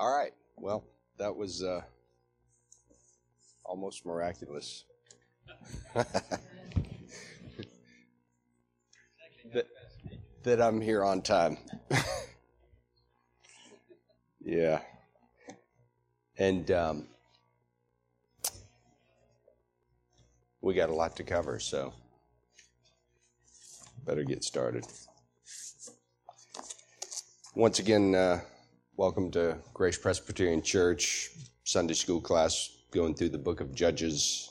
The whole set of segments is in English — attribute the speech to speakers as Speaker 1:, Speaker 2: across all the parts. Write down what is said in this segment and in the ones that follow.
Speaker 1: All right. Well, that was uh, almost miraculous. that, that I'm here on time. yeah. And um, we got a lot to cover, so better get started. Once again, uh, welcome to Grace Presbyterian Church Sunday School class going through the book of Judges.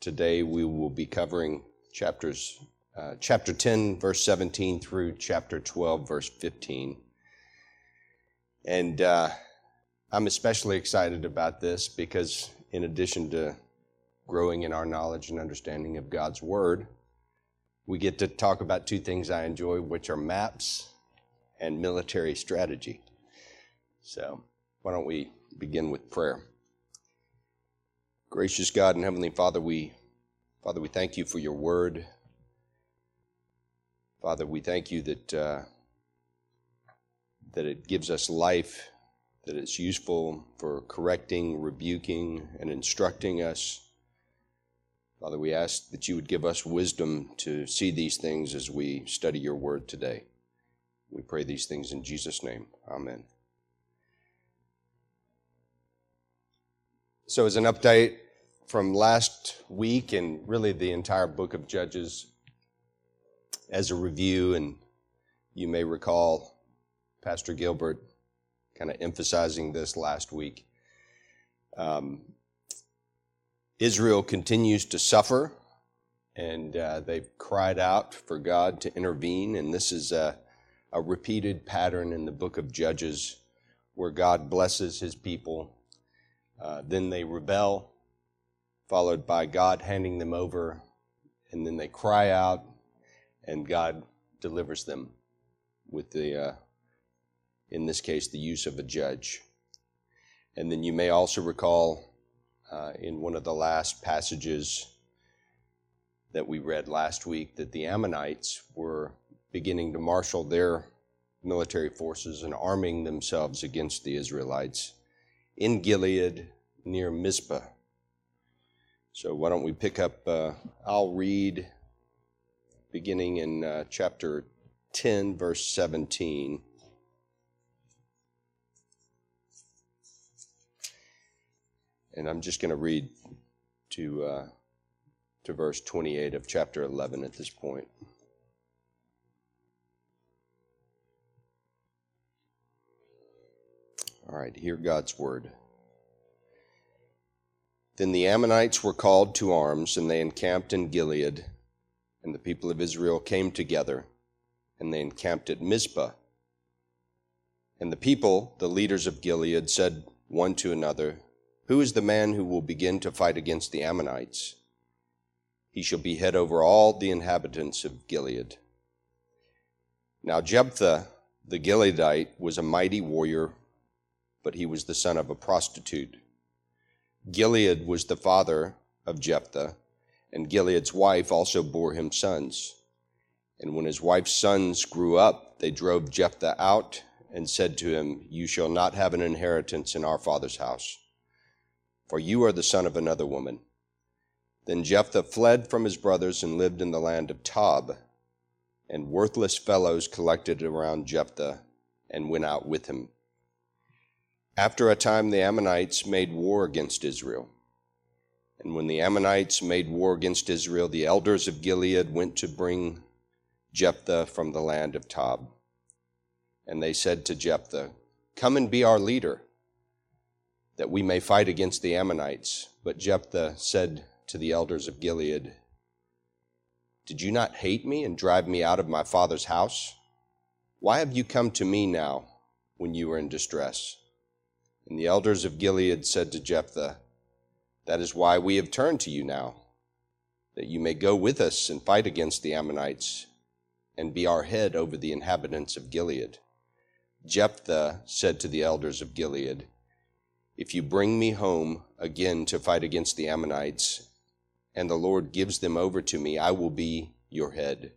Speaker 1: Today we will be covering chapters uh, chapter 10 verse 17 through chapter 12 verse 15. And uh, I'm especially excited about this because in addition to growing in our knowledge and understanding of God's word, we get to talk about two things I enjoy, which are maps and military strategy. So, why don't we begin with prayer? Gracious God and Heavenly Father, we Father, we thank you for your word. Father, we thank you that uh, that it gives us life, that it's useful for correcting, rebuking, and instructing us. Father, we ask that you would give us wisdom to see these things as we study your word today. We pray these things in Jesus' name. Amen. So, as an update from last week and really the entire book of Judges, as a review, and you may recall Pastor Gilbert kind of emphasizing this last week. Um, Israel continues to suffer, and uh, they've cried out for God to intervene, and this is a a repeated pattern in the book of Judges where God blesses his people. Uh, then they rebel, followed by God handing them over, and then they cry out, and God delivers them with the, uh, in this case, the use of a judge. And then you may also recall uh, in one of the last passages that we read last week that the Ammonites were beginning to marshal their military forces and arming themselves against the Israelites in Gilead near Mizpah. So, why don't we pick up? Uh, I'll read beginning in uh, chapter 10, verse 17. And I'm just going to read to, uh, to verse 28 of chapter 11 at this point. All right, hear God's word. Then the Ammonites were called to arms, and they encamped in Gilead. And the people of Israel came together, and they encamped at Mizpah. And the people, the leaders of Gilead, said one to another, Who is the man who will begin to fight against the Ammonites? He shall be head over all the inhabitants of Gilead. Now Jephthah the Gileadite was a mighty warrior but he was the son of a prostitute. Gilead was the father of Jephthah, and Gilead's wife also bore him sons. And when his wife's sons grew up, they drove Jephthah out and said to him, You shall not have an inheritance in our father's house, for you are the son of another woman. Then Jephthah fled from his brothers and lived in the land of Tob, and worthless fellows collected around Jephthah and went out with him. After a time, the Ammonites made war against Israel. And when the Ammonites made war against Israel, the elders of Gilead went to bring Jephthah from the land of Tob. And they said to Jephthah, Come and be our leader, that we may fight against the Ammonites. But Jephthah said to the elders of Gilead, Did you not hate me and drive me out of my father's house? Why have you come to me now when you were in distress? And the elders of Gilead said to Jephthah, That is why we have turned to you now, that you may go with us and fight against the Ammonites and be our head over the inhabitants of Gilead. Jephthah said to the elders of Gilead, If you bring me home again to fight against the Ammonites, and the Lord gives them over to me, I will be your head.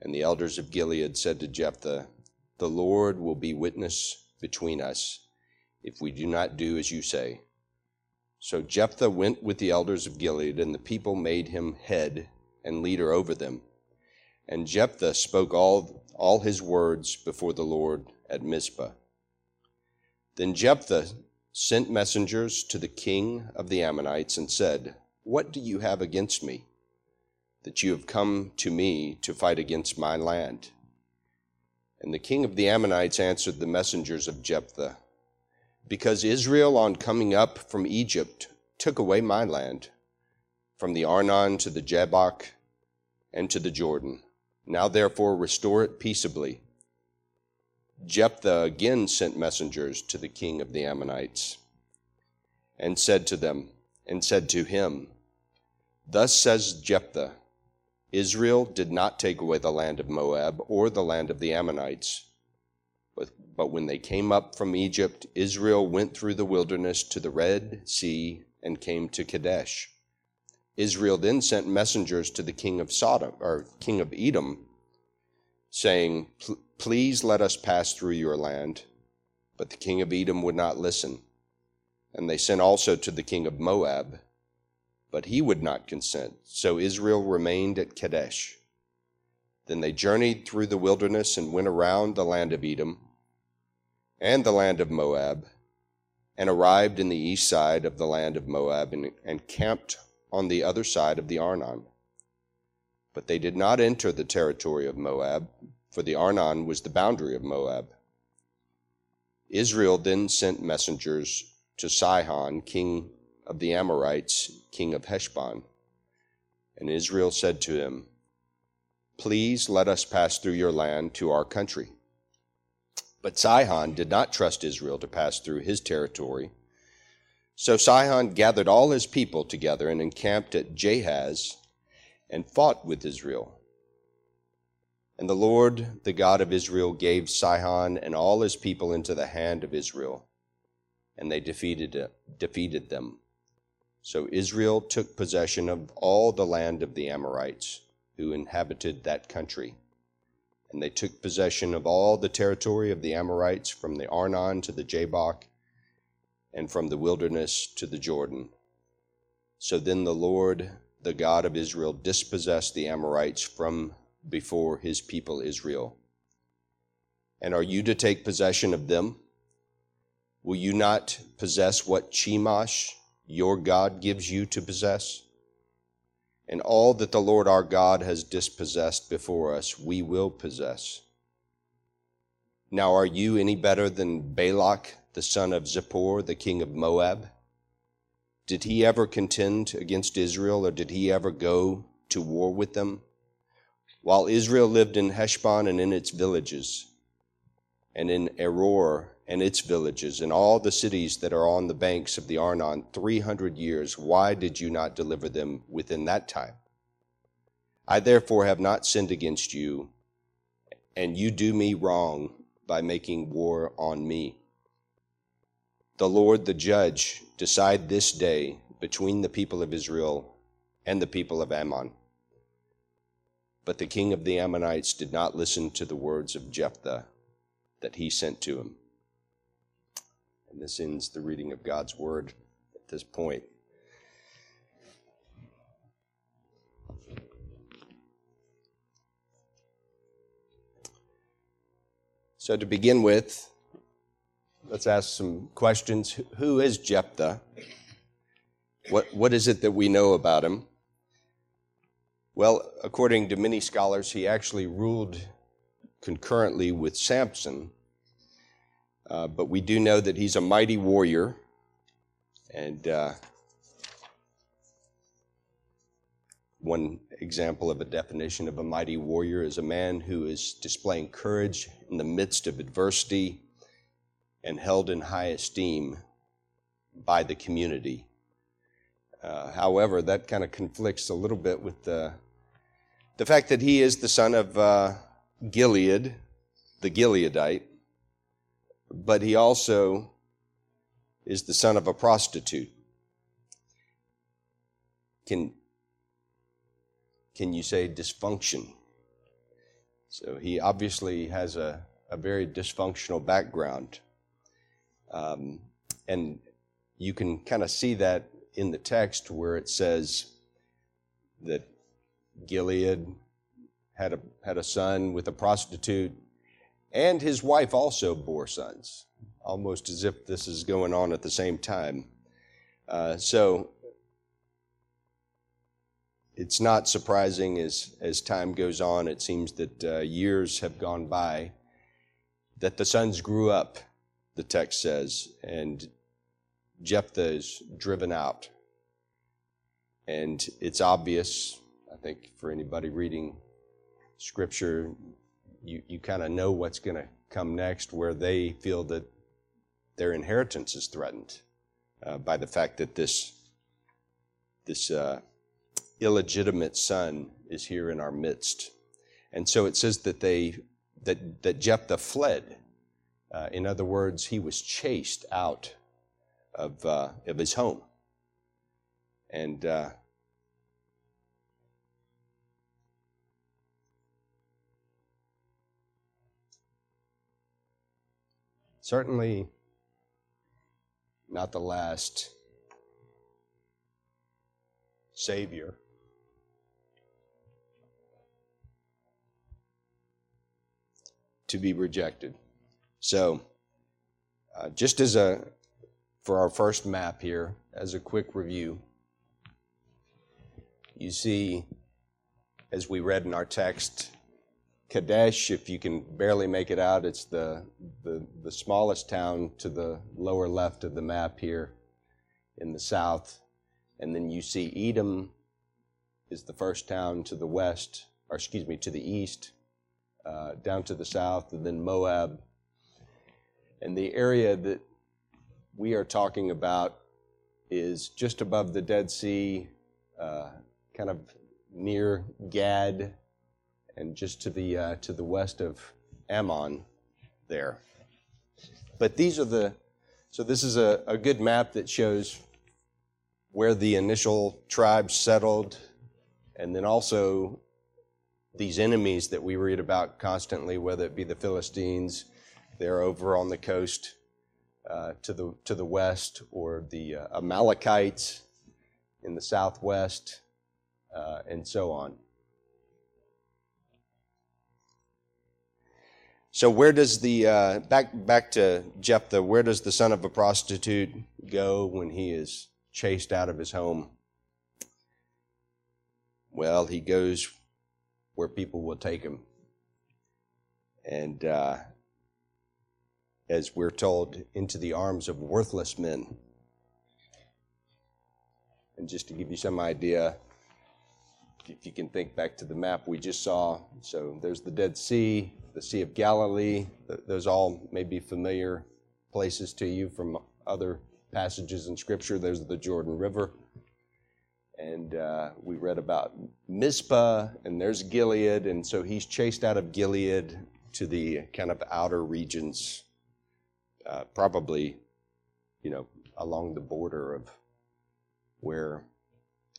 Speaker 1: And the elders of Gilead said to Jephthah, The Lord will be witness between us if we do not do as you say. So Jephthah went with the elders of Gilead, and the people made him head and leader over them. And Jephthah spoke all, all his words before the Lord at Mizpah. Then Jephthah sent messengers to the king of the Ammonites and said, What do you have against me, that you have come to me to fight against my land? And the king of the Ammonites answered the messengers of Jephthah, Because Israel, on coming up from Egypt, took away my land, from the Arnon to the Jabbok and to the Jordan. Now therefore restore it peaceably Jephthah again sent messengers to the king of the Ammonites and said to them, and said to him, Thus says Jephthah, Israel did not take away the land of Moab or the land of the Ammonites. But, when they came up from Egypt, Israel went through the wilderness to the Red Sea and came to Kadesh. Israel then sent messengers to the king of Sodom, or king of Edom, saying, Please let us pass through your land. But the king of Edom would not listen. And they sent also to the king of Moab, but he would not consent. So Israel remained at Kadesh. Then they journeyed through the wilderness and went around the land of Edom and the land of Moab, and arrived in the east side of the land of Moab and, and camped on the other side of the Arnon. But they did not enter the territory of Moab, for the Arnon was the boundary of Moab. Israel then sent messengers to Sihon, king of the Amorites, king of Heshbon. And Israel said to him, Please let us pass through your land to our country. But Sihon did not trust Israel to pass through his territory. So Sihon gathered all his people together and encamped at Jahaz and fought with Israel. And the Lord, the God of Israel, gave Sihon and all his people into the hand of Israel, and they defeated, defeated them. So Israel took possession of all the land of the Amorites who inhabited that country. And they took possession of all the territory of the Amorites from the Arnon to the Jabbok, and from the wilderness to the Jordan. So then the Lord the God of Israel dispossessed the Amorites from before his people Israel. And are you to take possession of them? Will you not possess what Chemosh, your God, gives you to possess? And all that the Lord our God has dispossessed before us, we will possess. Now, are you any better than Balak, the son of Zippor, the king of Moab? Did he ever contend against Israel, or did he ever go to war with them? While Israel lived in Heshbon and in its villages, and in Aroer and its villages, and all the cities that are on the banks of the Arnon, 300 years, why did you not deliver them within that time? I therefore have not sinned against you, and you do me wrong by making war on me. The Lord the judge decide this day between the people of Israel and the people of Ammon. But the king of the Ammonites did not listen to the words of Jephthah that he sent to him. And this ends the reading of God's word at this point. So, to begin with, let's ask some questions. Who is Jephthah? What, what is it that we know about him? Well, according to many scholars, he actually ruled concurrently with Samson. Uh, but we do know that he's a mighty warrior. And uh, one example of a definition of a mighty warrior is a man who is displaying courage in the midst of adversity and held in high esteem by the community. Uh, however, that kind of conflicts a little bit with the, the fact that he is the son of uh, Gilead, the Gileadite, but he also is the son of a prostitute. Can, can you say dysfunction? So he obviously has a, a very dysfunctional background. Um, and you can kind of see that in the text where it says that Gilead had a, had a son with a prostitute, and his wife also bore sons, almost as if this is going on at the same time. Uh, so it's not surprising as, as time goes on, it seems that uh, years have gone by, that the sons grew up, the text says, and Jephthah is driven out. And it's obvious, I think, for anybody reading scripture, you, you kind of know what's going to come next, where they feel that their inheritance is threatened uh, by the fact that this, this uh, illegitimate son is here in our midst. And so it says that they that, that Jephthah fled. Uh, in other words, he was chased out of, uh, of his home. And certainly not the last Savior. To be rejected. So, uh, just as a for our first map here, as a quick review, you see, as we read in our text, Kadesh, if you can barely make it out, it's the, the, the smallest town to the lower left of the map here in the south. And then you see Edom is the first town to the west, or excuse me, to the east, uh, down to the south, and then Moab. And the area that we are talking about is just above the Dead Sea, uh, kind of near Gad, and just to the uh, to the west of Ammon, there. But these are the so this is a, a good map that shows where the initial tribes settled, and then also these enemies that we read about constantly, whether it be the Philistines, they're over on the coast uh, to the to the west, or the uh, Amalekites in the southwest, uh, and so on. So where does the uh, back back to Jephthah? Where does the son of a prostitute go when he is chased out of his home? Well, he goes where people will take him, and uh, as we're told, into the arms of worthless men. And just to give you some idea, if you can think back to the map we just saw, so there's the Dead Sea, the Sea of Galilee. Those all may be familiar places to you from other passages in Scripture. There's the Jordan River. And uh, we read about Mizpah, and there's Gilead. And so he's chased out of Gilead to the kind of outer regions uh, probably, you know, along the border of where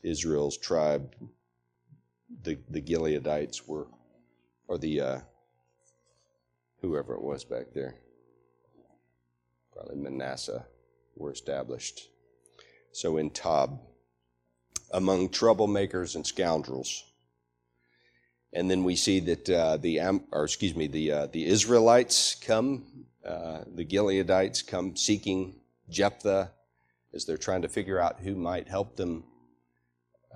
Speaker 1: Israel's tribe, the, the Gileadites were, or the, uh, whoever it was back there, probably Manasseh, were established. So in Tob, among troublemakers and scoundrels. And then we see that uh, the, Am- or excuse me, the, uh, the Israelites come uh, the Gileadites come seeking Jephthah as they're trying to figure out who might help them.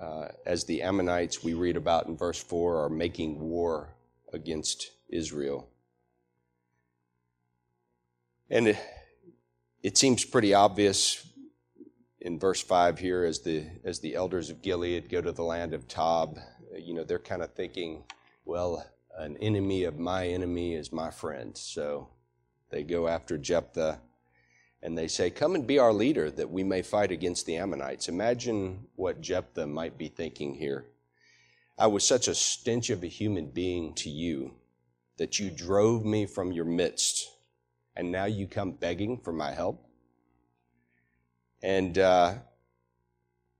Speaker 1: Uh, as the Ammonites we read about in verse 4 are making war against Israel. And it, it seems pretty obvious in verse 5 here as the as the elders of Gilead go to the land of Tob, you know, they're kind of thinking, well, an enemy of my enemy is my friend. So they go after Jephthah and they say, Come and be our leader that we may fight against the Ammonites. Imagine what Jephthah might be thinking here. I was such a stench of a human being to you that you drove me from your midst, and now you come begging for my help. And uh,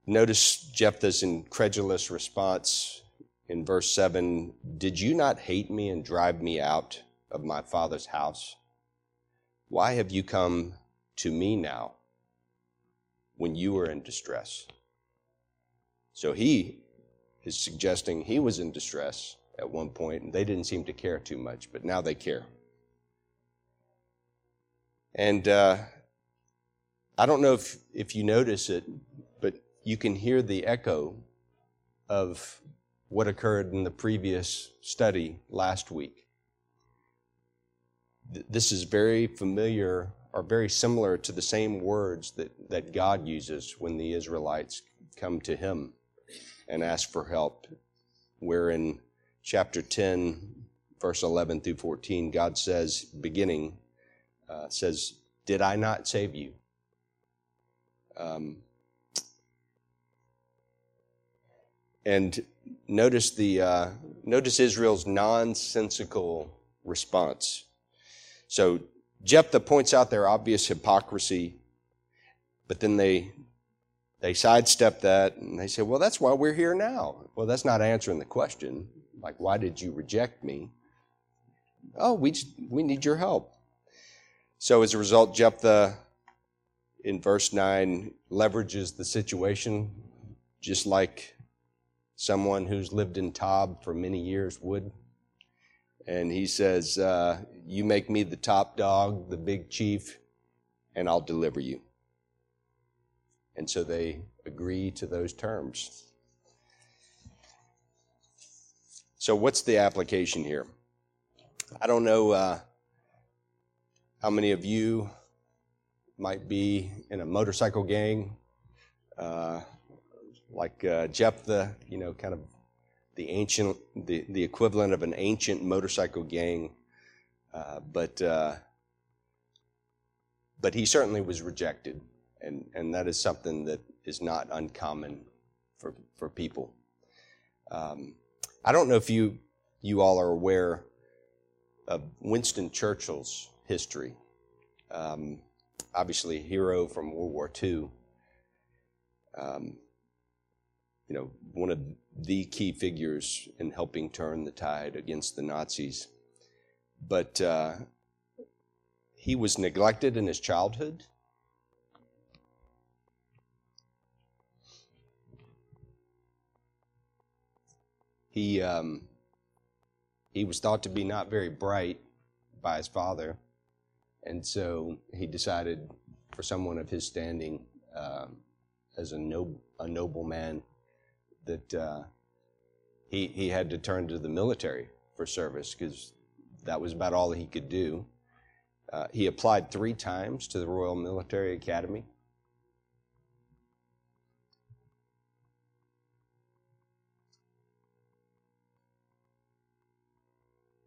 Speaker 1: notice Jephthah's incredulous response in verse 7 Did you not hate me and drive me out of my father's house? Why have you come to me now when you were in distress. So he is suggesting he was in distress at one point, and they didn't seem to care too much, but now they care. And uh, I don't know if, if you notice it, but you can hear the echo of what occurred in the previous study last week. This is very familiar or very similar to the same words that, that God uses when the Israelites come to Him and ask for help. Where in chapter 10, verse 11 through 14, God says, beginning, uh, says, Did I not save you? Um, and notice the uh, notice Israel's nonsensical response. So Jephthah points out their obvious hypocrisy, but then they they sidestep that and they say, "Well, that's why we're here now." Well, that's not answering the question. Like, why did you reject me? Oh, we just, we need your help. So as a result, Jephthah in verse 9 leverages the situation just like someone who's lived in Tob for many years would. And he says, uh, You make me the top dog, the big chief, and I'll deliver you. And so they agree to those terms. So, what's the application here? I don't know uh, how many of you might be in a motorcycle gang, uh, like uh, Jephthah, you know, kind of the ancient, the, the equivalent of an ancient motorcycle gang. Uh, but uh, but he certainly was rejected, and, and that is something that is not uncommon for, for people. Um, I don't know if you you all are aware of Winston Churchill's history. Um, obviously, a hero from World War II. Um, you know, one of the key figures in helping turn the tide against the Nazis. But uh, he was neglected in his childhood. He, um, he was thought to be not very bright by his father, and so he decided, for someone of his standing, uh, as a, nob- a noble man, that uh, he, he had to turn to the military for service because that was about all he could do. Uh, he applied three times to the Royal Military Academy.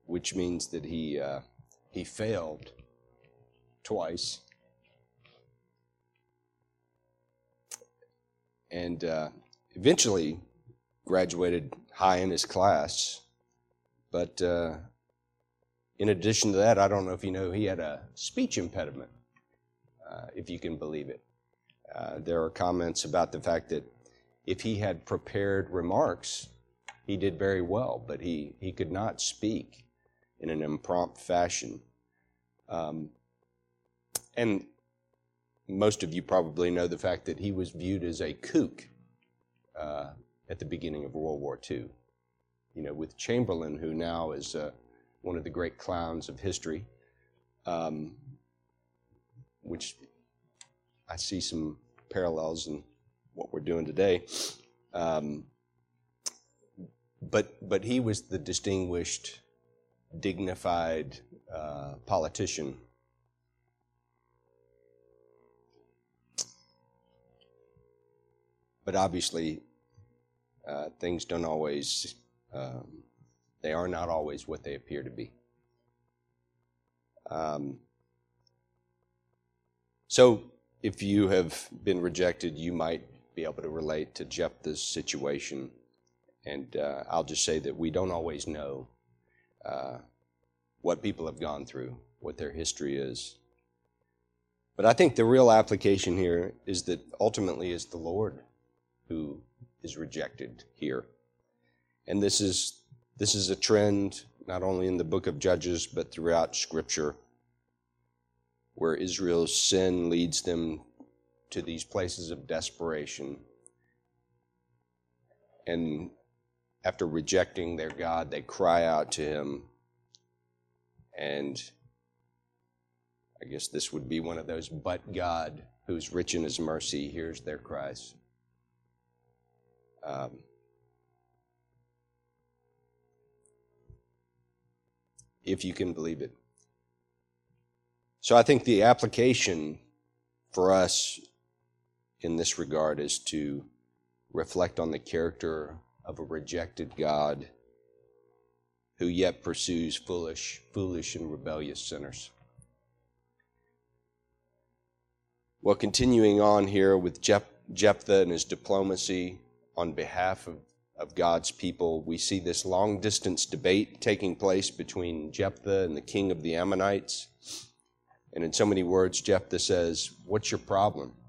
Speaker 1: Which means that he, uh, he failed twice. And uh, eventually graduated high in his class. But uh, in addition to that, I don't know if you know, he had a speech impediment, uh, if you can believe it. Uh, there are comments about the fact that if he had prepared remarks, he did very well, but he, he could not speak in an impromptu fashion. Um, and most of you probably know the fact that he was viewed as a kook uh, at the beginning of World War II. You know, with Chamberlain, who now is uh, one of the great clowns of history, um, which I see some parallels in what we're doing today. Um, but but he was the distinguished, dignified uh, politician. But obviously, uh, things don't always, um, they are not always what they appear to be. Um, so, if you have been rejected, you might be able to relate to Jephthah's situation. And uh, I'll just say that we don't always know uh, what people have gone through, what their history is. But I think the real application here is that ultimately is the Lord who is rejected here. And this is, this is a trend not only in the book of Judges, but throughout Scripture, where Israel's sin leads them to these places of desperation. And after rejecting their God, they cry out to Him. And I guess this would be one of those, but God, who's rich in His mercy, hears their cries. Um, if you can believe it. So I think the application for us in this regard is to reflect on the character of a rejected God who yet pursues foolish, foolish and rebellious sinners. Well, continuing on here with Jephthah and his diplomacy on behalf of, of God's people, we see this long distance debate taking place between Jephthah and the king of the Ammonites. And in so many words, Jephthah says, What's your problem?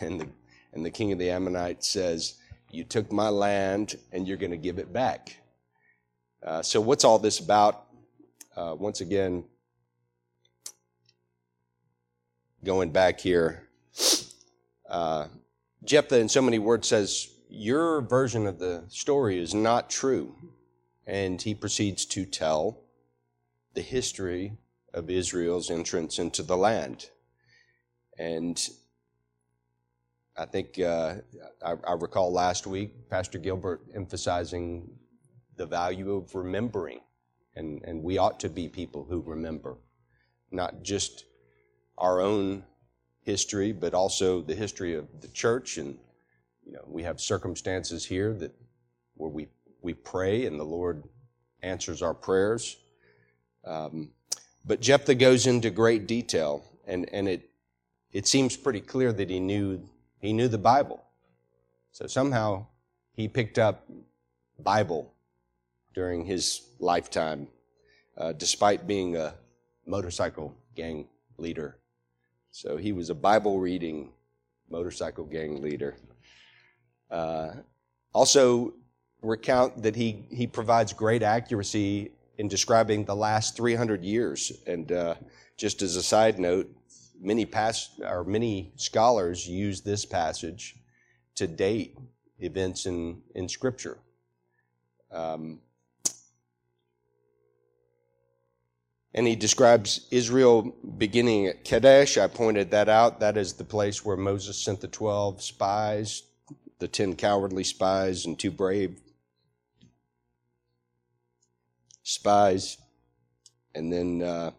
Speaker 1: And the, and the king of the Ammonites says, You took my land and you're going to give it back. Uh, so, what's all this about? Uh, once again, going back here, uh, Jephthah, in so many words, says, Your version of the story is not true. And he proceeds to tell the history of Israel's entrance into the land. And I think uh, I, I, recall last week Pastor Gilbert emphasizing the value of remembering, and, and we ought to be people who remember, not just our own history, but also the history of the church. And you know, we have circumstances here that where we we pray and the Lord answers our prayers. Um, but Jephthah goes into great detail, and, and it, it seems pretty clear that he knew, he knew the Bible. So somehow he picked up Bible during his lifetime, uh, despite being a motorcycle gang leader. So he was a Bible reading motorcycle gang leader. Uh, also, recount that he, he provides great accuracy in describing the last 300 years. And uh, just as a side note, many past or many scholars use this passage to date events in in Scripture. Um, and he describes Israel beginning at Kadesh. I pointed that out. That is the place where Moses sent the 12 spies, the 10 cowardly spies, and two brave spies, and then uh,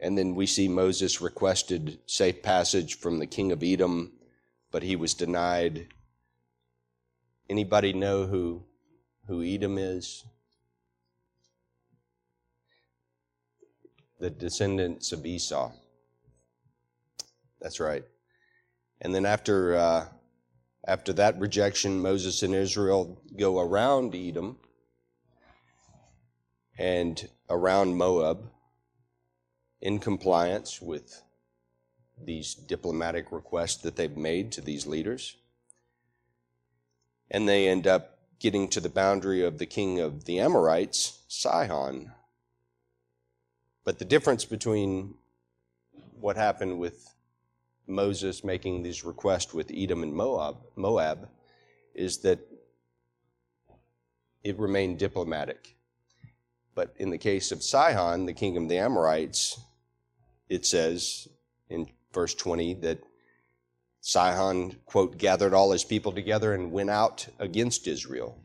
Speaker 1: and then we see Moses requested safe passage from the king of Edom, but he was denied. Anybody know who who Edom is? The descendants of Esau. That's right. And then after uh, after that rejection, Moses and Israel go around Edom and around Moab in compliance with these diplomatic requests that they've made to these leaders. And they end up getting to the boundary of the king of the Amorites, Sihon. But the difference between what happened with Moses making these requests with Edom and Moab, Moab is that it remained diplomatic. But in the case of Sihon, the kingdom of the Amorites, it says in verse 20 that Sihon, quote, gathered all his people together and went out against Israel.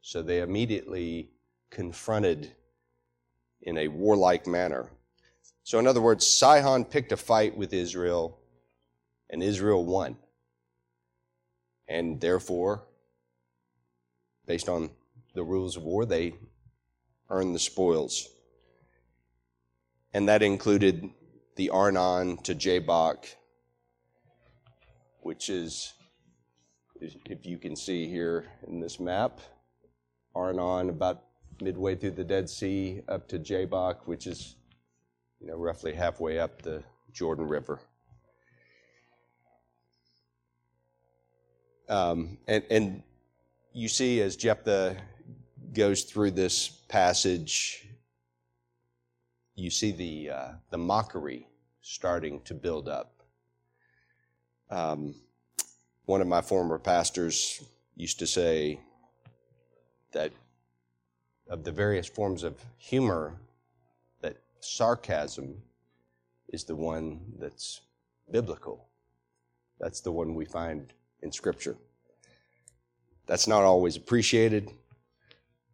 Speaker 1: So they immediately confronted in a warlike manner. So, in other words, Sihon picked a fight with Israel, and Israel won. And therefore, based on the rules of war, they earned the spoils. And that included the Arnon to Jabbok, which is, if you can see here in this map, Arnon about midway through the Dead Sea up to Jabbok, which is you know roughly halfway up the Jordan River. Um, and, and you see as Jephthah goes through this passage, you see the, uh, the mockery starting to build up. Um, one of my former pastors used to say that of the various forms of humor, that sarcasm is the one that's biblical. That's the one we find in Scripture. That's not always appreciated,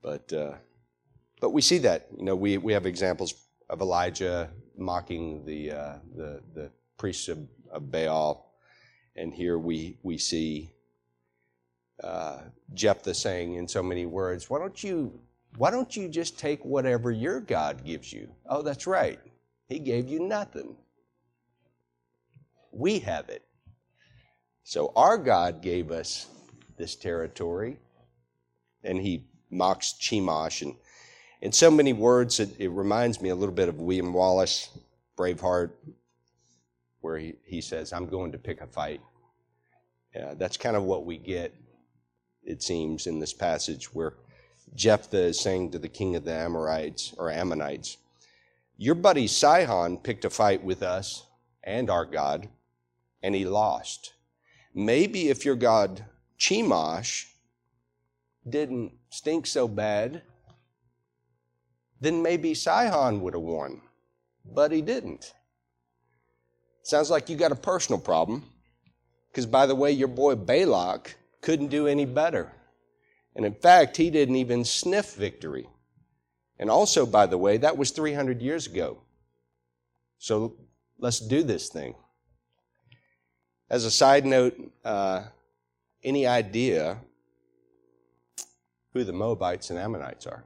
Speaker 1: but uh, but we see that. You know, we, we have examples of Elijah mocking the uh, the the priests of, of, Baal, and here we we see uh, Jephthah saying in so many words, "Why don't you why don't you just take whatever your God gives you?" Oh, that's right. He gave you nothing. We have it. So our God gave us this territory, and he mocks Chemosh. And in so many words, it, it reminds me a little bit of William Wallace, Braveheart, where he, he says, I'm going to pick a fight. Yeah, that's kind of what we get, it seems, in this passage where Jephthah is saying to the king of the Amorites or Ammonites, Your buddy Sihon picked a fight with us and our God, and he lost. Maybe if your God Chemosh didn't stink so bad, then maybe Sihon would have won. But he didn't. Sounds like you got a personal problem. Because, by the way, your boy Balak couldn't do any better. And in fact, he didn't even sniff victory. And also, by the way, that was 300 years ago. So let's do this thing. As a side note, uh, any idea who the Moabites and Ammonites are?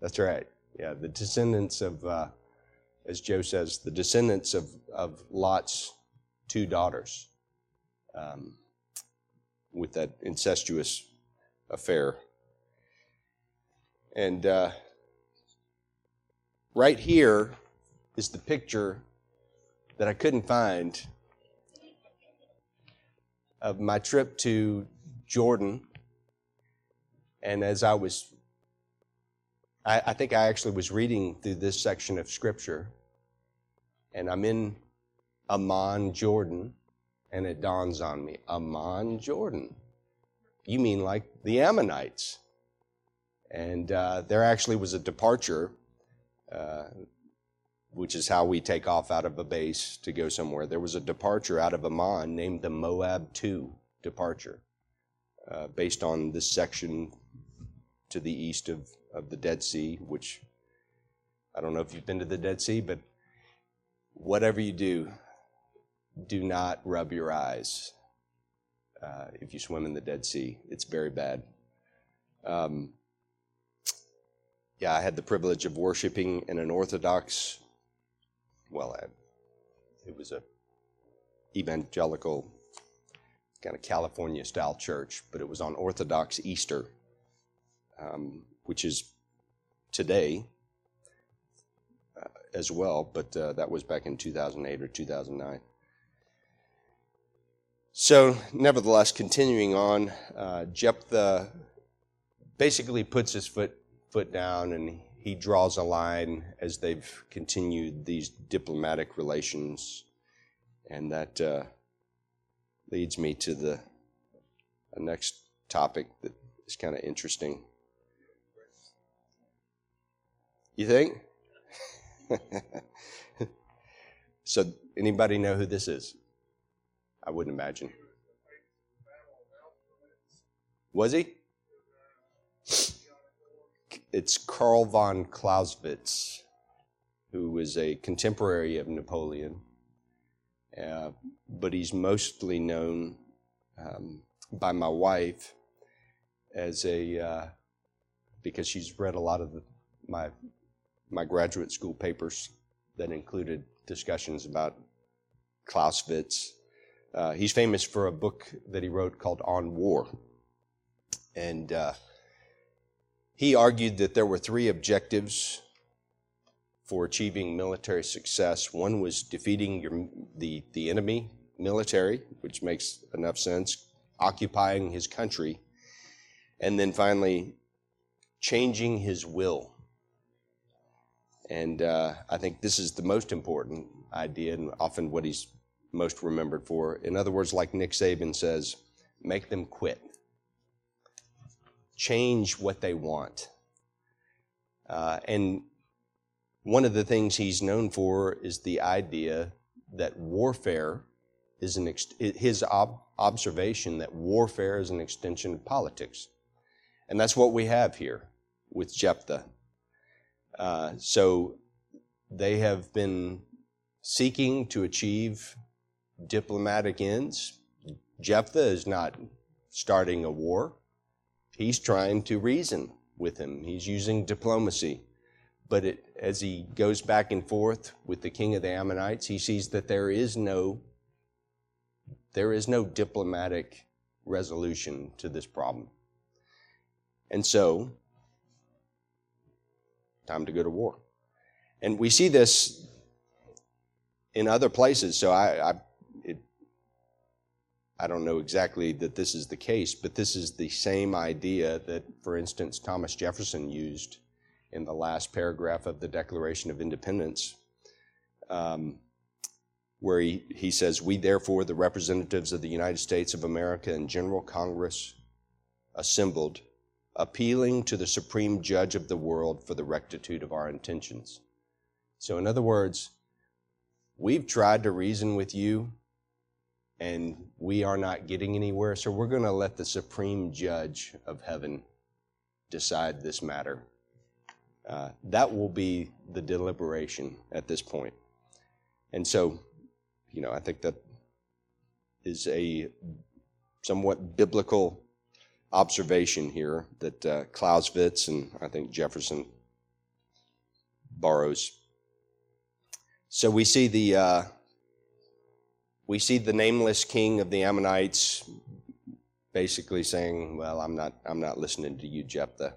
Speaker 1: That's right. Yeah, the descendants of, uh, as Joe says, the descendants of, of Lot's two daughters um, with that incestuous affair. And uh, right here is the picture that I couldn't find of my trip to Jordan. And as I was, I, I, think I actually was reading through this section of scripture, and I'm in Amman, Jordan, and it dawns on me Amman, Jordan. You mean like the Ammonites? And uh, there actually was a departure. Uh, which is how we take off out of a base to go somewhere. There was a departure out of Amman named the Moab 2 departure, uh, based on this section to the east of, of the Dead Sea, which I don't know if you've been to the Dead Sea, but whatever you do, do not rub your eyes uh, if you swim in the Dead Sea. It's very bad. Um, yeah, I had the privilege of worshiping in an Orthodox well, it was a evangelical kind of California style church, but it was on Orthodox Easter, um, which is today uh, as well, but uh, that was back in 2008 or 2009. So, nevertheless, continuing on, uh, Jephthah basically puts his foot foot down and he draws a line as they've continued these diplomatic relations, and that uh, leads me to the next topic that is kind of interesting. You think? so, anybody know who this is? I wouldn't imagine. Was he? It's Karl von Clausewitz, who was a contemporary of Napoleon, uh, but he's mostly known um, by my wife as a uh, because she's read a lot of the, my my graduate school papers that included discussions about Clausewitz. Uh, he's famous for a book that he wrote called On War, and uh, he argued that there were three objectives for achieving military success. One was defeating your, the, the enemy military, which makes enough sense, occupying his country, and then finally changing his will. And uh, I think this is the most important idea and often what he's most remembered for. In other words, like Nick Saban says, make them quit. Change what they want. Uh, and one of the things he's known for is the idea that warfare is an ex- his ob- observation that warfare is an extension of politics. And that's what we have here with Jephthah. Uh, so they have been seeking to achieve diplomatic ends. Jephthah is not starting a war. He's trying to reason with him. He's using diplomacy. But it, as he goes back and forth with the king of the Ammonites, he sees that there is no there is no diplomatic resolution to this problem. And so, time to go to war. And we see this in other places. So I, I, I don't know exactly that this is the case, but this is the same idea that, for instance, Thomas Jefferson used in the last paragraph of the Declaration of Independence, um, where he, he says, We therefore, the representatives of the United States of America and General Congress, assembled, appealing to the supreme judge of the world for the rectitude of our intentions. So, in other words, we've tried to reason with you and we are not getting anywhere, so we're going to let the supreme judge of heaven decide this matter. Uh, that will be the deliberation at this point. And so, you know, I think that is a somewhat biblical observation here that uh, Clausewitz and I think Jefferson borrows. So we see the uh, we see the nameless king of the Ammonites basically saying, "Well, I'm not I'm not listening to you, Jephthah."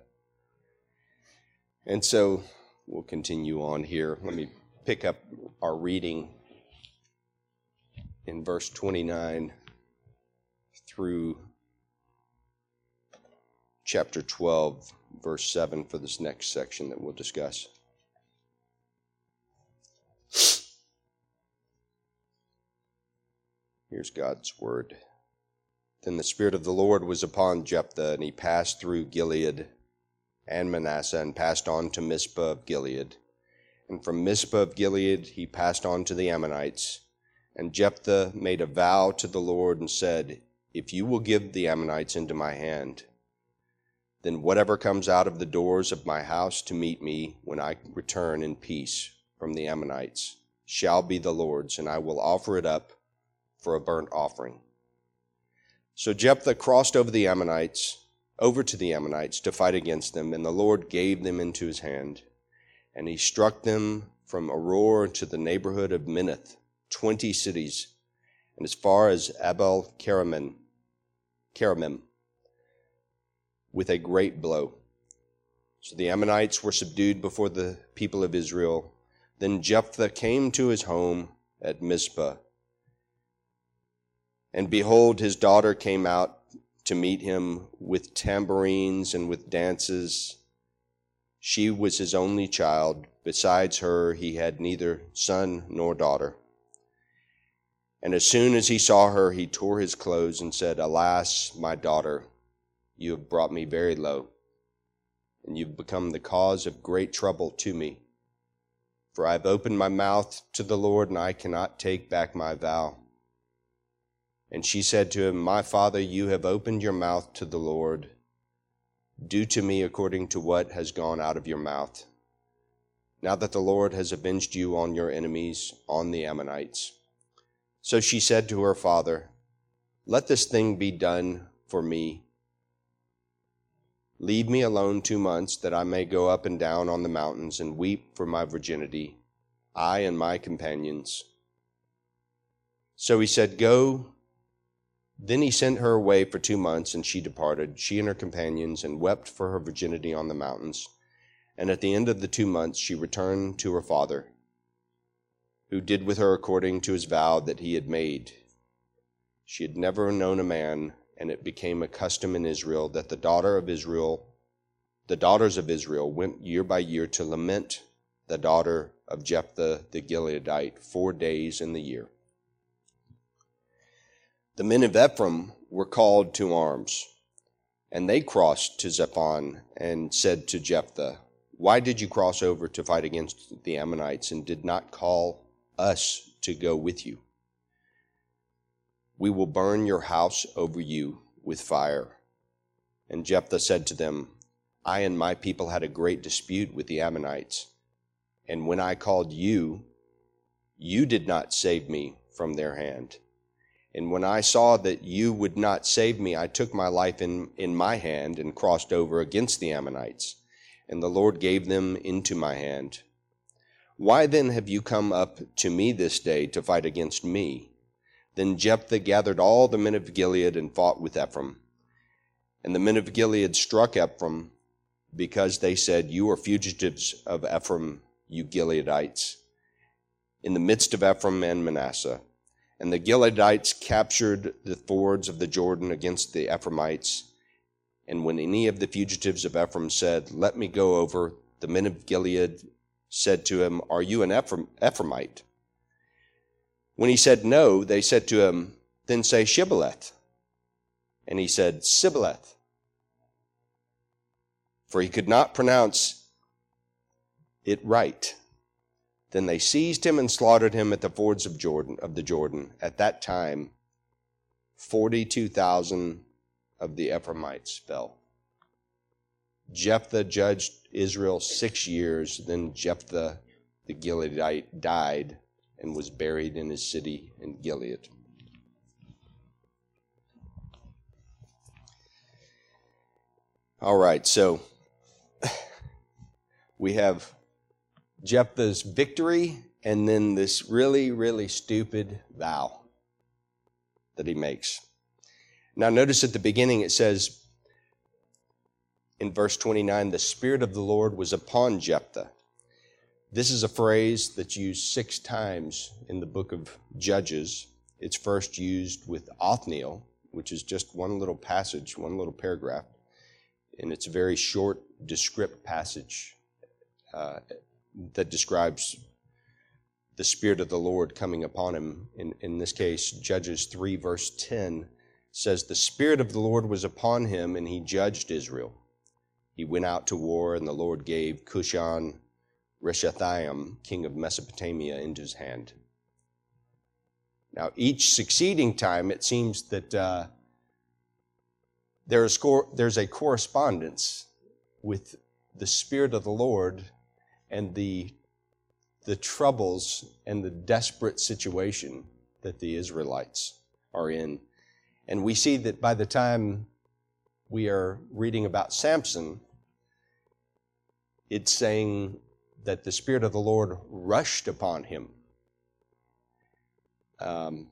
Speaker 1: And so we'll continue on here. Let me pick up our reading in verse 29 through chapter 12, verse 7 for this next section that we'll discuss. Here's God's word. Then the Spirit of the Lord was upon Jephthah, and he passed through Gilead and Manasseh and passed on to Mizpah of Gilead. And from Mizpah of Gilead he passed on to the Ammonites. And Jephthah made a vow to the Lord and said, If you will give the Ammonites into my hand, then whatever comes out of the doors of my house to meet me when I return in peace from the Ammonites shall be the Lord's, and I will offer it up for a burnt offering. So Jephthah crossed over the Ammonites, over to the Ammonites to fight against them, and the Lord gave them into his hand. And he struck them from Aroer to the neighborhood of Minnith, twenty cities, and as far as Abel Keramim, with a great blow. So the Ammonites were subdued before the people of Israel. Then Jephthah came to his home at Mizpah and behold, his daughter came out to meet him with tambourines and with dances. She was his only child. Besides her, he had neither son nor daughter. And as soon as he saw her, he tore his clothes and said, Alas, my daughter, you have brought me very low, and you've become the cause of great trouble to me. For I have opened my mouth to the Lord, and I cannot take back my vow. And she said to him, My father, you have opened your mouth to the Lord. Do to me according to what has gone out of your mouth. Now that the Lord has avenged you on your enemies, on the Ammonites. So she said to her father, Let this thing be done for me. Leave me alone two months, that I may go up and down on the mountains and weep for my virginity, I and my companions. So he said, Go then he sent her away for two months, and she departed, she and her companions, and wept for her virginity on the mountains. And at the end of the two months she returned to her father, who did with her according to his vow that he had made. She had never known a man, and it became a custom in Israel that the daughter of Israel, the daughters of Israel, went year by year to lament the daughter of Jephthah the Gileadite, four days in the year. The men of Ephraim were called to arms, and they crossed to Zaphon and said to Jephthah, Why did you cross over to fight against the Ammonites and did not call us to go with you? We will burn your house over you with fire. And Jephthah said to them, I and my people had a great dispute with the Ammonites. And when I called you, you did not save me from their hand. And when I saw that you would not save me, I took my life in, in my hand and crossed over against the Ammonites. And the Lord gave them into my hand. Why then have you come up to me this day to fight against me? Then Jephthah gathered all the men of Gilead and fought with Ephraim. And the men of Gilead struck Ephraim because they said, You are fugitives of Ephraim, you Gileadites, in the midst of Ephraim and Manasseh. And the Gileadites captured the fords of the Jordan against the Ephraimites. And when any of the fugitives of Ephraim said, Let me go over, the men of Gilead said to him, Are you an Ephraim, Ephraimite? When he said no, they said to him, Then say Shibboleth. And he said, Sibboleth. For he could not pronounce it right. Then they seized him and slaughtered him at the fords of Jordan of the Jordan. At that time, forty-two thousand of the Ephraimites fell. Jephthah judged Israel six years. Then Jephthah the Gileadite died and was buried in his city in Gilead. All right, so we have Jephthah's victory and then this really, really stupid vow that he makes. Now, notice at the beginning it says in verse 29 the Spirit of the Lord was upon Jephthah this is a phrase that's used six times in the book of Judges. It's first used with Othniel, which is just one little passage, one little paragraph, and it's a very short, descript passage uh, that describes the Spirit of the Lord coming upon him. In, in this case, Judges 3, verse 10 says, The Spirit of the Lord was upon him, and he judged Israel. He went out to war, and the Lord gave Cushan Rishathaim, king of Mesopotamia, into his hand. Now, each succeeding time, it seems that uh, there's, there's a correspondence with the Spirit of the Lord and the, the troubles and the desperate situation that the Israelites are in. And we see that by the time we are reading about Samson, it's saying that the Spirit of the Lord rushed upon him. Um,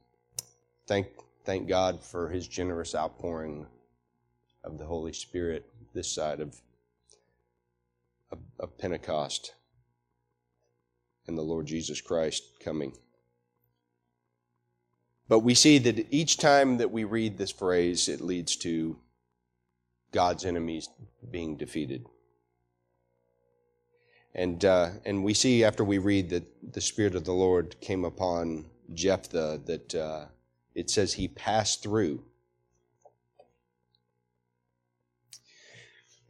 Speaker 1: thank, thank God for his generous outpouring of the Holy Spirit this side of, of, of Pentecost and the Lord Jesus Christ coming. But we see that each time that we read this phrase, it leads to God's enemies being defeated. And, uh, and we see after we read that the Spirit of the Lord came upon Jephthah that uh, it says he passed through.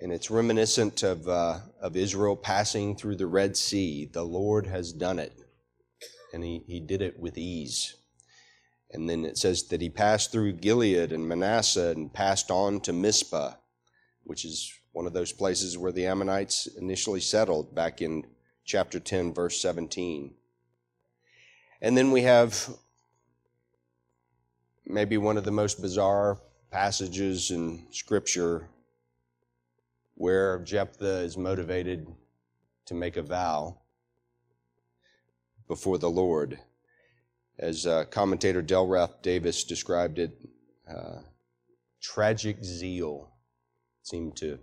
Speaker 1: And it's reminiscent of, uh, of Israel passing through the Red Sea. The Lord has done it, and he, he did it with ease. And then it says that he passed through Gilead and Manasseh and passed on to Mizpah, which is one of those places where the Ammonites initially settled back in chapter 10, verse 17. And then we have maybe one of the most bizarre passages in Scripture where Jephthah is motivated to make a vow before the Lord. As uh, commentator Dale Davis described it, uh, tragic zeal seemed to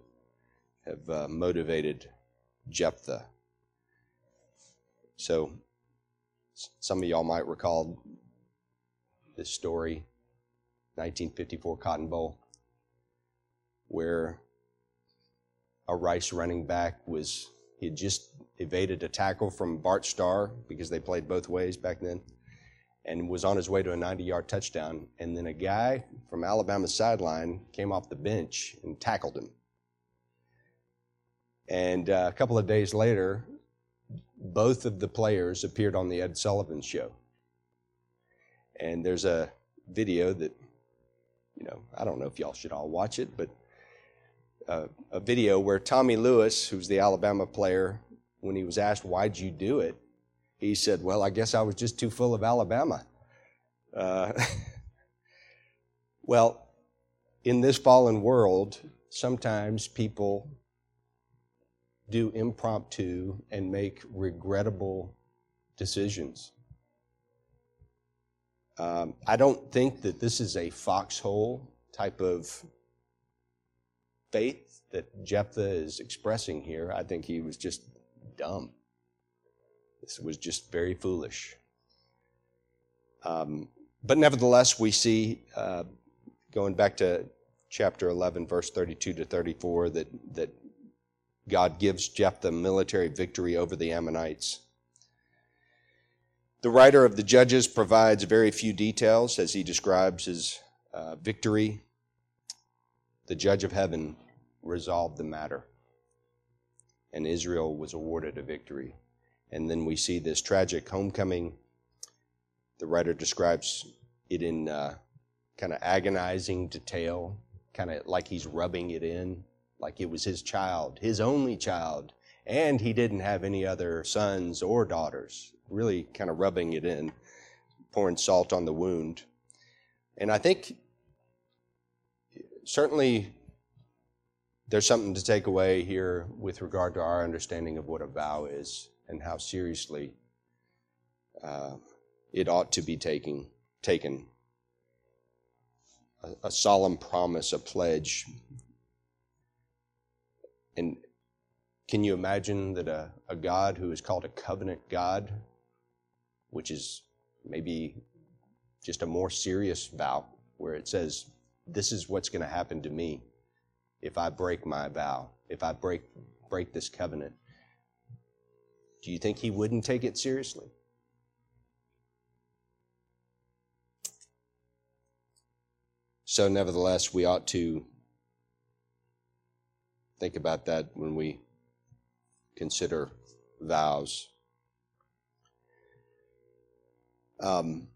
Speaker 1: have uh, motivated Jephthah. So, some of y'all might recall this story 1954 Cotton Bowl, where a Rice running back was He had just evaded a tackle from Bart Starr because they played both ways back then and was on his way to a 90 yard touchdown. And then a guy from Alabama's sideline came off the bench and tackled him. And uh, a couple of days later, both of the players appeared on the Ed Sullivan show. And there's a video that, you know, I don't know if y'all should all watch it, but uh, a video where Tommy Lewis, who's the Alabama player, when he was asked, Why'd you do it? He said, Well, I guess I was just too full of Alabama. Uh, well, in this fallen world, sometimes people do impromptu and make regrettable decisions. Um, I don't think that this is a foxhole type of faith that Jephthah is expressing here. I think he was just dumb. This was just very foolish. Um, but nevertheless, we see, uh, going back to chapter 11, verse 32 to 34, that, that God gives Jephthah military victory over the Ammonites. The writer of the Judges provides very few details as he describes his uh, victory. The judge of heaven resolved the matter, and Israel was awarded a victory. And then we see this tragic homecoming. The writer describes it in uh, kind of agonizing detail, kind of like he's rubbing it in like it was his child, his only child, and he didn't have any other sons or daughters, really kind of rubbing it in, pouring salt on the wound. And I think certainly there's something to take away here with regard to our understanding of what a vow is and how seriously uh, it ought to be taken. taken. A, a solemn promise, a pledge and can you imagine that a, a God who is called a covenant God, which is maybe just a more serious vow, where it says, This is what's going to happen to me if I break my vow, if I break, break this covenant. Do you think he wouldn't take it seriously? So, nevertheless, we ought to think about that when we consider vows. Um,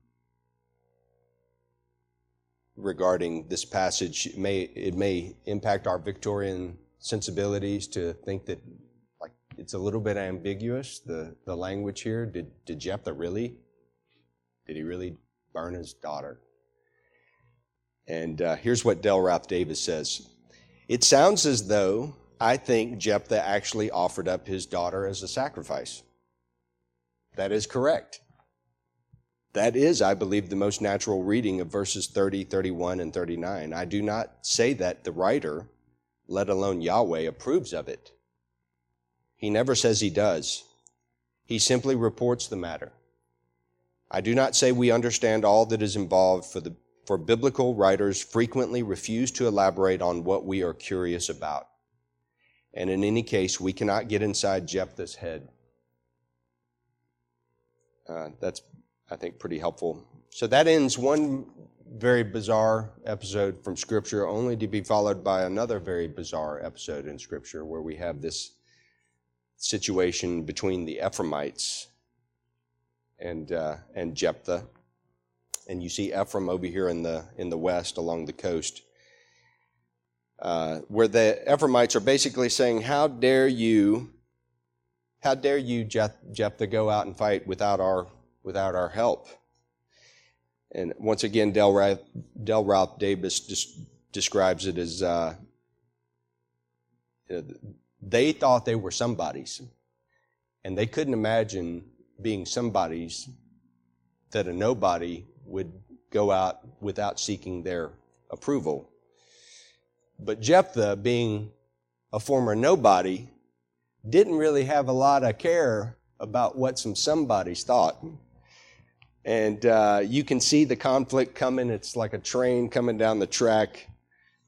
Speaker 1: regarding this passage, it may, it may impact our Victorian sensibilities to think that like it's a little bit ambiguous the, the language here. Did did Jephthah really? Did he really burn his daughter? And uh, here's what Dale Ralph Davis says. It sounds as though I think Jephthah actually offered up his daughter as a sacrifice. That is correct. That is, I believe, the most natural reading of verses 30, 31, and 39. I do not say that the writer, let alone Yahweh, approves of it. He never says he does. He simply reports the matter. I do not say we understand all that is involved, for, the, for biblical writers frequently refuse to elaborate on what we are curious about. And in any case, we cannot get inside Jephthah's head. Uh, that's, I think, pretty helpful. So that ends one very bizarre episode from Scripture, only to be followed by another very bizarre episode in Scripture where we have this situation between the Ephraimites and, uh, and Jephthah and you see Ephraim over here in the in the west along the coast, uh, where the Ephraimites are basically saying, "How dare you? How dare you, Jephthah, go out and fight without our without our help?" And once again, Dale Ralph, Dale Ralph Davis just describes it as uh, they thought they were somebodies, and they couldn't imagine being somebodies that a nobody would go out without seeking their approval. But Jephthah, being a former nobody, didn't really have a lot of care about what some somebodies thought. And uh, you can see the conflict coming. It's like a train coming down the track.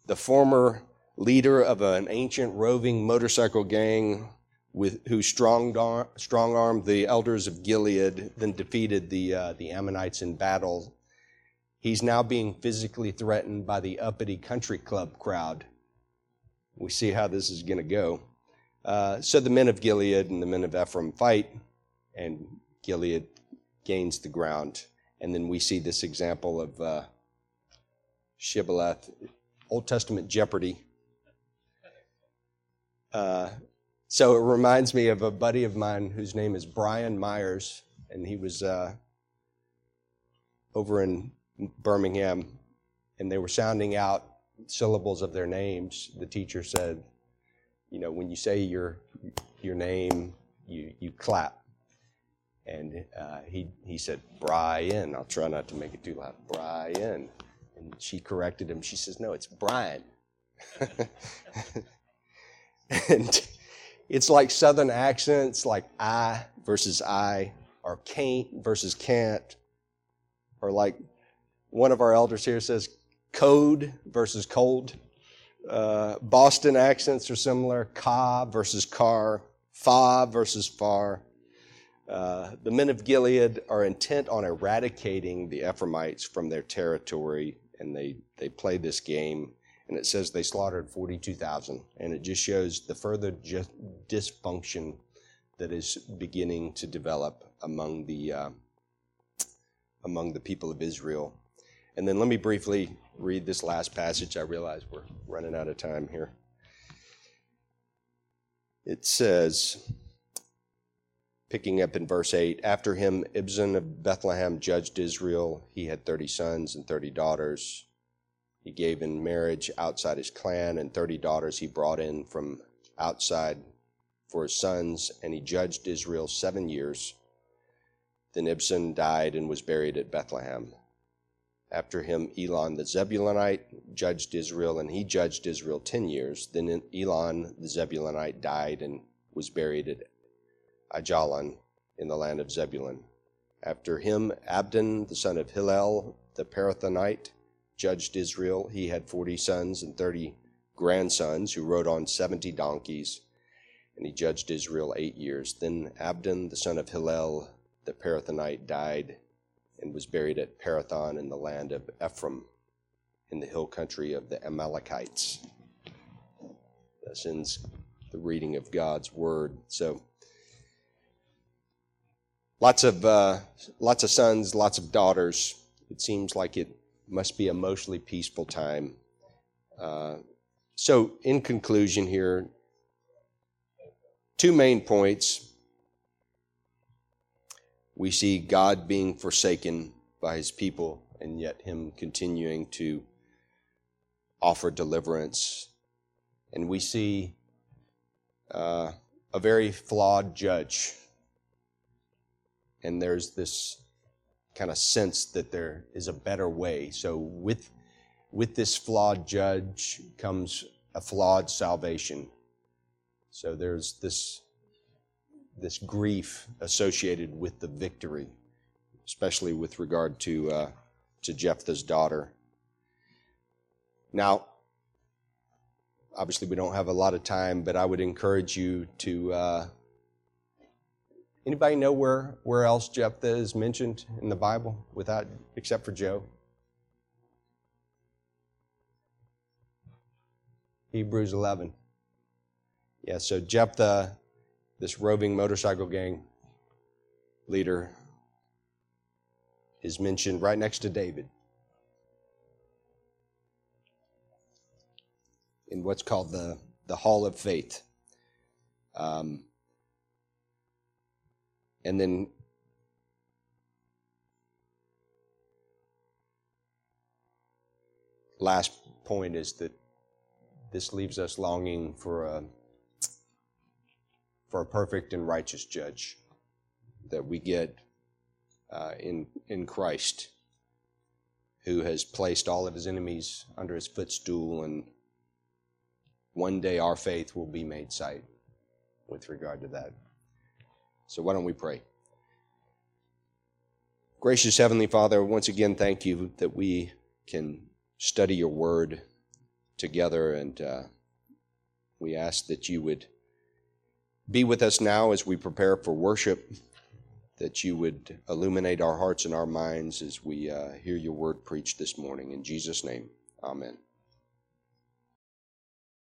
Speaker 1: The former leader of an ancient roving motorcycle gang with, who strong, strong armed the elders of Gilead, then defeated the, uh, the Ammonites in battle. He's now being physically threatened by the uppity country club crowd. We see how this is going to go. Uh, so the men of Gilead and the men of Ephraim fight, and Gilead gains the ground. And then we see this example of uh, Shibboleth, Old Testament Jeopardy. Uh, so it reminds me of a buddy of mine whose name is Brian Myers, and he was uh, over in Birmingham, and they were sounding out syllables of their names. The teacher said, "You know, when you say your your name, you you clap." And uh, he he said, "Brian." I'll try not to make it too loud. Brian. And she corrected him. She says, "No, it's Brian." and it's like Southern accents, like I versus I, or can't versus can't, or like one of our elders here says, code versus cold. Uh, Boston accents are similar, ka versus car, fa versus far. Uh, the men of Gilead are intent on eradicating the Ephraimites from their territory, and they, they play this game and it says they slaughtered 42,000. And it just shows the further dysfunction that is beginning to develop among the, uh, among the people of Israel. And then let me briefly read this last passage. I realize we're running out of time here. It says, picking up in verse 8 After him, Ibzan of Bethlehem judged Israel. He had 30 sons and 30 daughters. He gave in marriage outside his clan, and 30 daughters he brought in from outside for his sons, and he judged Israel seven years. Then Ibzan died and was buried at Bethlehem. After him, Elon the Zebulunite judged Israel, and he judged Israel ten years. Then Elon the Zebulunite died and was buried at Aijalon in the land of Zebulun. After him, Abdon the son of Hillel the Pirathonite judged Israel. He had 40 sons and 30 grandsons who rode on 70 donkeys, and he judged Israel eight years. Then Abdon, the son of Hillel, the Pirathonite, died and was buried at Pirathon in the land of Ephraim, in the hill country of the Amalekites. That ends the reading of God's word. So, lots of uh, lots of sons, lots of daughters. It seems like it must be a mostly peaceful time. Uh, so, in conclusion, here, two main points. We see God being forsaken by his people, and yet him continuing to offer deliverance. And we see uh, a very flawed judge. And there's this kind of sense that there is a better way. So with with this flawed judge comes a flawed salvation. So there's this this grief associated with the victory, especially with regard to uh, to Jephthah's daughter. Now, obviously, we don't have a lot of time, but I would encourage you to uh, Anybody know where, where else Jephthah is mentioned in the Bible without except for Joe? Hebrews 11. Yeah, so Jephthah, this roving motorcycle gang leader, is mentioned right next to David in what's called the, the Hall of Faith. Um, and then last point is that this leaves us longing for a for a perfect and righteous judge that we get uh, in in Christ, who has placed all of his enemies under his footstool, and one day our faith will be made sight with regard to that. So why don't we pray? Gracious Heavenly Father, once again, thank you that we can study your word together, and uh, we ask that you would Be with us now as we prepare for worship, that you would illuminate our hearts and our minds as we uh, hear your word preached this morning. In Jesus' name, amen.